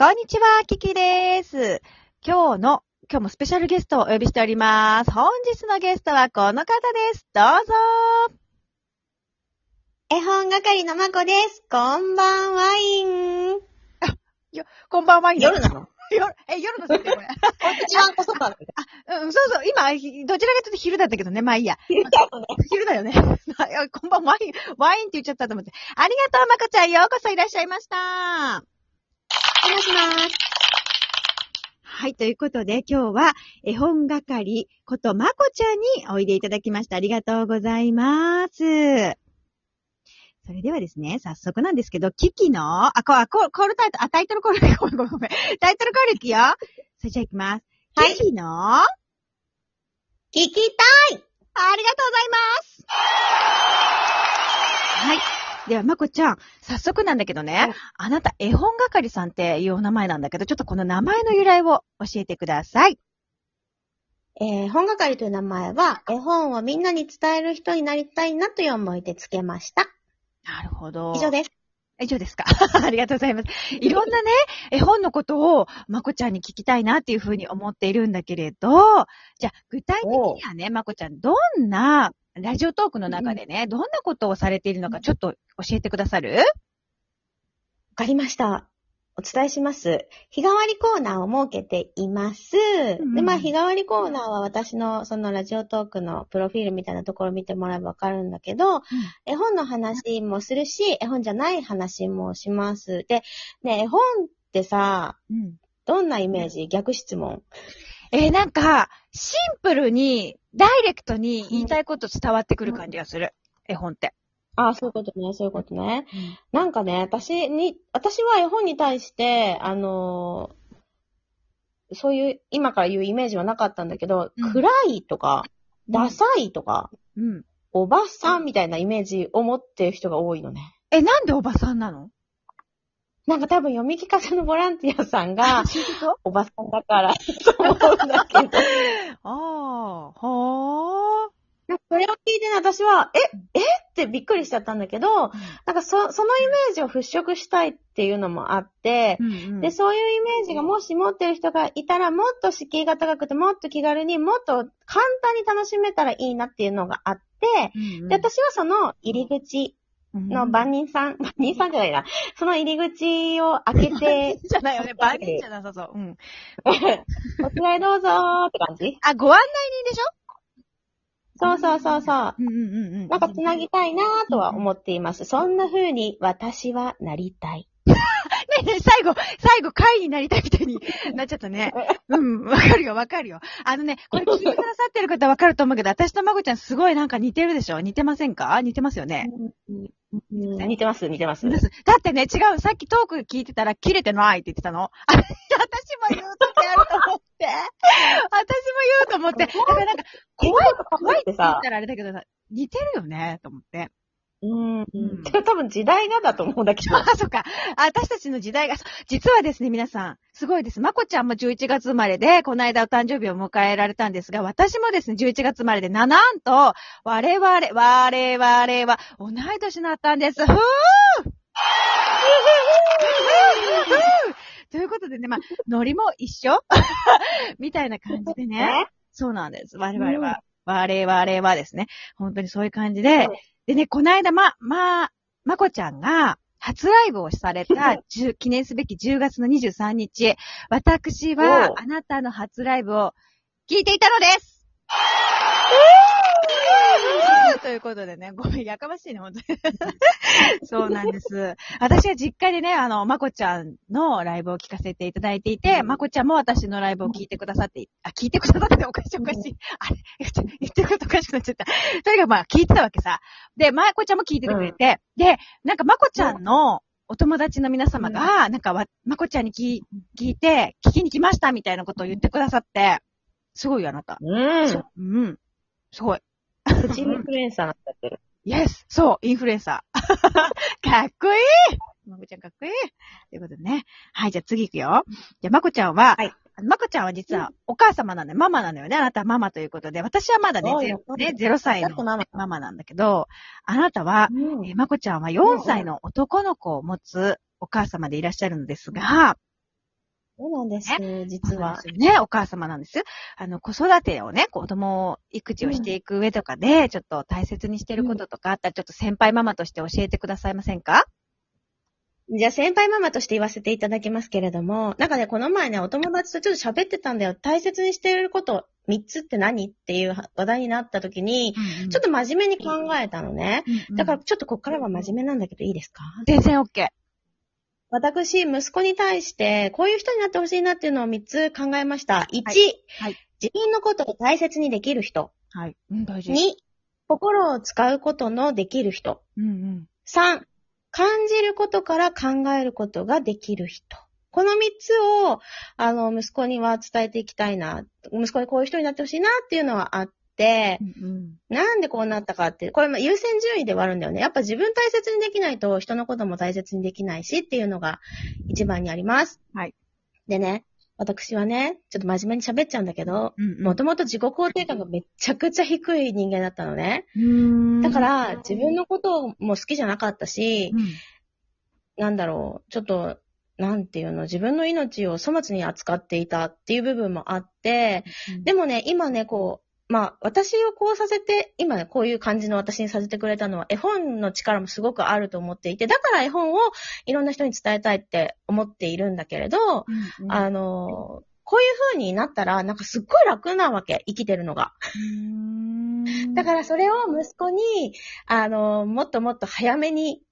こんにちは、キキです。今日の、今日もスペシャルゲストをお呼びしております。本日のゲストはこの方です。どうぞ。絵本係のまこです。こんばんワイン。こんばんは。夜なの？夜、え、夜の設定これ。一番こそば。うん、そうそう、今、ひどちらかというと昼だったけどね、まあいいや。昼だよね。昼だよね。こんばんは、ワイン、ワインって言っちゃったと思って。ありがとう、まこちゃん。ようこそいらっしゃいました。お願いします。はい、ということで、今日は絵本係ことまこちゃんにおいでいただきました。ありがとうございます。それではですね、早速なんですけど、キキの、あ、こ、あ、ココールタイトル、あ、タイトルコール、ごめんごめんごめん。タイトルコールいくよ。それじゃあ行きます。はいキキの、あ聞きたいりがとうございます。はい。では、まこちゃん、早速なんだけどね、はいあなた、絵本係さんっていうお名前なんだけど、ちょっとこの名前の由来を教えてください。えー、本係という名前は、絵本をみんなに伝える人になりたいなという思いでつけました。なるほど。以上です。以上ですか？ありがとうございます。いろんなね、絵本のことを、まこちゃんに聞きたいなっていうふうに思っているんだけれど、じゃあ、具体的にはね、まこちゃん、どんな、ラジオトークの中でね、どんなことをされているのか、ちょっと教えてくださる？わかりました。お伝えします。日替わりコーナーを設けています。んで、まあ、日替わりコーナーは私のそのラジオトークのプロフィールみたいなところを見てもらえばわかるんだけど、絵本の話もするし、絵本じゃない話もします。で、ね、絵本ってさ、うん。どんなイメージ？逆質問。えーなんか、シンプルに、ダイレクトに言いたいこと伝わってくる感じがする。絵本って。ああ、そういうことね、そういうことね。なんかね、私に、私は絵本に対して、あのーそういう、今から言うイメージはなかったんだけど、うん暗いとか、ダサいとか、うん。おばさんみたいなイメージを持ってる人が多いのね。え、なんでおばさんなの？なんか多分読み聞かせのボランティアさんが、そういうこと？おばさんだから、そう思うんだけど。ああ、はあ。なんかそれを聞いてね、私は、え、え？ってびっくりしちゃったんだけど、なんかそ、そのイメージを払拭したいっていうのもあって、うんうん。で、そういうイメージがもし持ってる人がいたら、もっと敷居が高くて、もっと気軽に、もっと簡単に楽しめたらいいなっていうのがあって、うんうん。で、私はその入り口の番人さん、番人さんじゃないな、その入り口を開けて、じゃないよね。万人じゃなさそう。うん。こちらへどうぞーって感じあ、ご案内人でしょ？そうそうそうそう。うんうんうんうん。なんかつなぎたいなーとは思っています。そんな風に私はなりたい。最後、最後、会になりたいみたいになっちゃったね。うん、わかるよ、わかるよ。あのね、これ聞いてくださってる方わかると思うけど、私とまこちゃんすごいなんか似てるでしょ？似てませんか？似てますよね？うん似てます、似てます。だってね、違う、さっきトーク聞いてたら、切れてないって言ってたの。あ 私も言うときあると思って。私も言うと思って。だからなんか、怖い、怖いって言ったらあれだけどさ、似てるよね、と思って。うん。うん多分時代がだと思うんだけど。あ、そっか。あ私たちの時代が、そう実はですね、皆さん、すごいです。まこちゃんも11月生まれで、この間お誕生日を迎えられたんですが、私もですね、11月生まれで、な、なんと、我々、我々は、同い年になったんです。ふぅーということでね、まあ、ノリも一緒？みたいな感じでね。そうなんです。我々は、我々はですね、本当にそういう感じでうん、でね、この間、ま、ま、まこちゃんが、初ライブをされた、10記念すべき10月の23日、私は、あなたの初ライブを聞いていたのですということでね、ごめん、やかましいね、本当に。そうなんです。私は実家でね、あの、まこちゃんのライブを聞かせていただいていて、まこちゃんも私のライブを聞いてくださって、あ、聞いてくださっておかしいおかしい。あれ、言って言ってることおかしくなっちゃった。とにかくまあ、聞いてたわけさ。で、まこちゃんも聞いててくれて、で、なんかまこちゃんのお友達の皆様が、なんかわ、まこちゃんに聞聞いて、聞きに来ましたみたいなことを言ってくださって、すごいよ、あなた。うん。うん。すごい。プチインフルエンサーになっちゃってる。イエスそうインフルエンサー。かっこいいまこちゃんかっこいいということでね。はい、じゃあ次行くよ。じゃあまこちゃんは、はいまこちゃんは実はお母様なのよ。ママなのよね。あなたはママということで。私はまだね、ね0歳のママ。なんだけど、あなたは、うんえーまこちゃんは4歳の男の子を持つお母様でいらっしゃるのですが、そうなんです、実は。ね、お母様なんです。あの、子育てをね、子供を育児をしていく上とかで、ちょっと大切にしてることとかあったら、ちょっと先輩ママとして教えてくださいませんか？じゃあ先輩ママとして言わせていただきますけれども、なんかね、この前ね、お友達とちょっと喋ってたんだよ。大切にしていること3つって何？っていう話題になった時に、ちょっと真面目に考えたのね。とだからちょっとこっからは真面目なんだけどいいですか？全然 OK。私、息子に対して、こういう人になってほしいなっていうのを3つ考えました。1、はい自分のことを大切にできる人。はい。うん、大事。2、心を使うことのできる人。うんうん。3、感じることから考えることができる人。この3つを、あの、息子には伝えていきたいな。息子にこういう人になってほしいなっていうのはあってう、んうん。なんでこうなったかって、これも優先順位ではあるんだよね。やっぱ自分大切にできないと人のことも大切にできないしっていうのが一番にあります。はい。でね、私はね、ちょっと真面目に喋っちゃうんだけど、うんもともと自己肯定感がめちゃくちゃ低い人間だったのね。うん。だから、自分のことも好きじゃなかったし、うん、なんだろう、ちょっと、なんていうの、自分の命を粗末に扱っていたっていう部分もあって、でもね、今ね、こう、まあ、私をこうさせて、今ね、こういう感じの私にさせてくれたのは、絵本の力もすごくあると思っていて、だから絵本をいろんな人に伝えたいって思っているんだけれど、うんうん、あの、こういう風になったら、なんかすっごい楽なわけ、生きてるのが。うんだからそれを息子に、あの、もっともっと早めに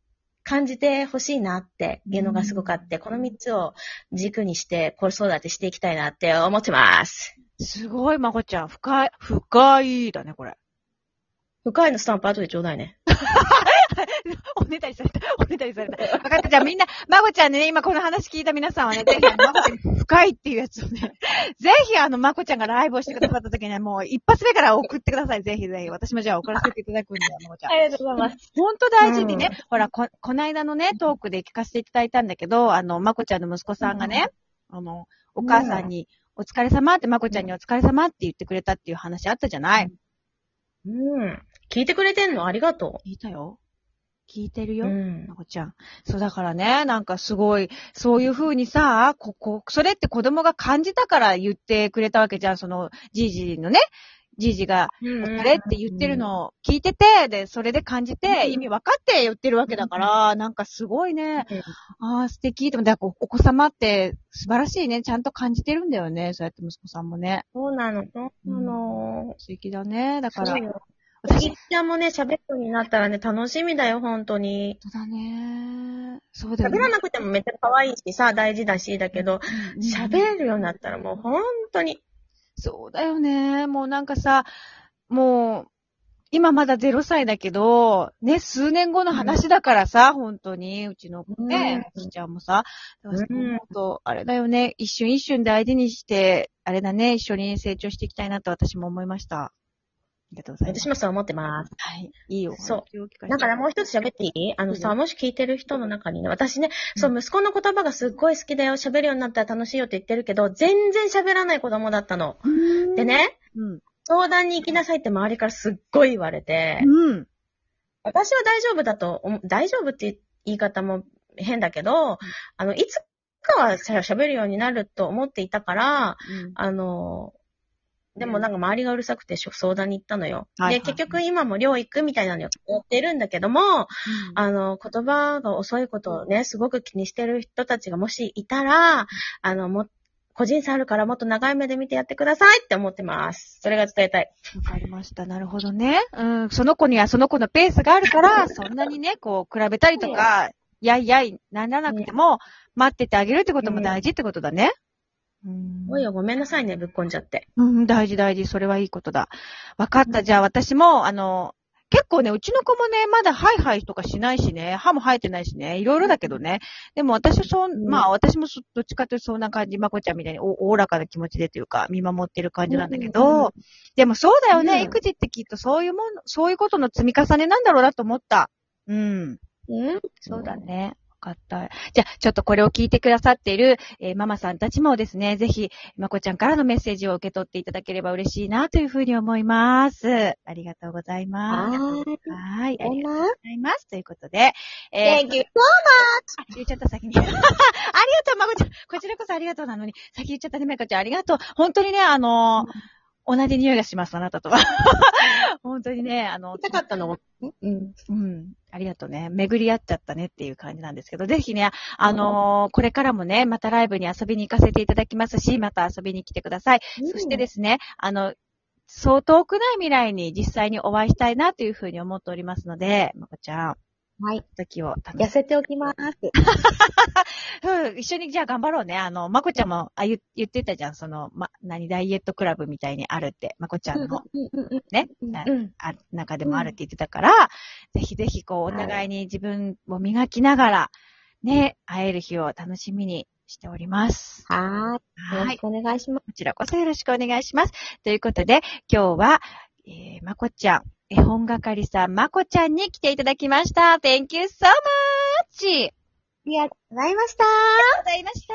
感じてほしいなっていうのがすごくあって、この3つを軸にして子育てしていきたいなって思ってます。すごい、まこちゃん。深い、深いだね、これ。深いのスタンプ後でちょうだいね。おねだりされた。おねだりされた。分かった。じゃあみんな、まこちゃんね、今この話聞いた皆さんはね、ぜひ、まこちゃんに深いっていうやつをね、ぜひあの、まこちゃんがライブをしてくださった時にはもう一発目から送ってください。ぜひぜひ。私もじゃあ送らせていただくんだよ、まこちゃん。ありがとうございます。本当大事にね、うんほら、こ、こないだのね、トークで聞かせていただいたんだけど、あの、まこちゃんの息子さんがね、あの、お母さんに、お疲れ様って、まこちゃんにお疲れ様って言ってくれたっていう話あったじゃない、うん。聞いてくれてんの？ありがと聞いたよ聞いてるう。よ、うんま。こちゃん。そうだからね、なんかすごい、そういう風にさ、ここ、それって子供が感じたから言ってくれたわけじゃん、その、じいじのね、じいじが、あれって言ってるのを聞いてて、で、それで感じて、うん意味分かって言ってるわけだから、なんかすごいね、うんああ、素敵と思って、お子様って素晴らしいね、ちゃんと感じてるんだよね、そうやって息子さんもね。そうなの、そうなの。素敵だね、だから。私、ちゃんもね、喋るようになったらね、楽しみだよ、本当に。そうだね。そうだよね。喋らなくてもめっちゃ可愛いしさ、大事だし、だけど、うん喋れるようになったらもう本当に。そうだよね。もうなんかさ、もう、今まだ0歳だけど、ね、数年後の話だからさ、本当に、うちの子ね、うんちちゃんもさ、だからそううん思うと、あれだよね、一瞬一瞬大事にして、あれだね、一緒に成長していきたいなと私も思いました。ありがとうございます。私もそう思ってます。はい。いいよ。そううだからもう一つ喋っていい？あのさ、もし聞いてる人の中にね、私ね、そう、息子の言葉がすっごい好きだよ、喋るようになったら楽しいよって言ってるけど、全然喋らない子供だったの。で、ね、うん。相談に行きなさいって周りからすっごい言われて、うん。私は大丈夫だと大丈夫って言い方も変だけど、あの、いつかはしゃ喋るようになると思っていたから、あの、でもなんか周りがうるさくて相談に行ったのよ。はいはいで、結局今も寮行くみたいなのやってるんだけども、あの、言葉が遅いことをね、すごく気にしてる人たちがもしいたら、あの、も、個人差あるからもっと長い目で見てやってくださいって思ってます。それが伝えたい。わかりました。なるほどね。うん。その子にはその子のペースがあるから、そんなにね、こう、比べたりとか、やいやい、ならなくても、待っててあげるってことも大事ってことだね。うん。おいよ、ごめんなさいね、ぶっこんじゃって。うん、大事大事。それはいいことだ。わかった。じゃあ私も、あの、結構ね、うちの子もね、まだハイハイとかしないしね、歯も生えてないしね、いろいろだけどね。でも私はそう、うんまあ私もそどっちかというとそんな感じ、まこちゃんみたいにおおおらかな気持ちでというか、見守ってる感じなんだけど、うんうんでもそうだよね、うん育児ってきっとそういうもの、そういうことの積み重ねなんだろうなと思った。うん。うんそうだね。わかった。じゃあ、ちょっとこれを聞いてくださっている、えーママさんたちもですね、ぜひ、まこちゃんからのメッセージを受け取っていただければ嬉しいなというふうに思います。ありがとうございます。ははい。ありがとう。ございます。ということで、えー Thank you. あ言っちゃった先に。ありがとう、まこちゃん。こちらこそありがとう。なのに、先言っちゃったね、めかちゃん、ありがとう。本当にね、あのー同じ匂いがします、あなたとは。本当にね、あの、痛かったの？うん。うん。ありがとうね。巡り合っちゃったねっていう感じなんですけど、ぜひね、あのーこれからもね、またライブに遊びに行かせていただきますし、また遊びに来てください。そしてですね、あの、そう遠くない未来に実際にお会いしたいなというふうに思っておりますので、まこちゃん、はい。時を楽し痩せておきます。うん、一緒にじゃあ頑張ろうね。あの、まこちゃんも、あ、言言ってたじゃん。その、ま、何、ダイエットクラブみたいにあるって、まこちゃんの、ね、うん。あ中でもあるって言ってたから、ぜひぜひこう、おはい互いに自分を磨きながら、ね、会える日を楽しみにしております。はーい。よろはい。しくお願いします。こちらこそよろしくお願いします。ということで、今日は、えー、まこちゃん、絵本係さん、まこちゃんに来ていただきました。Thank you so much! ありがとうございました。ありがとうございました。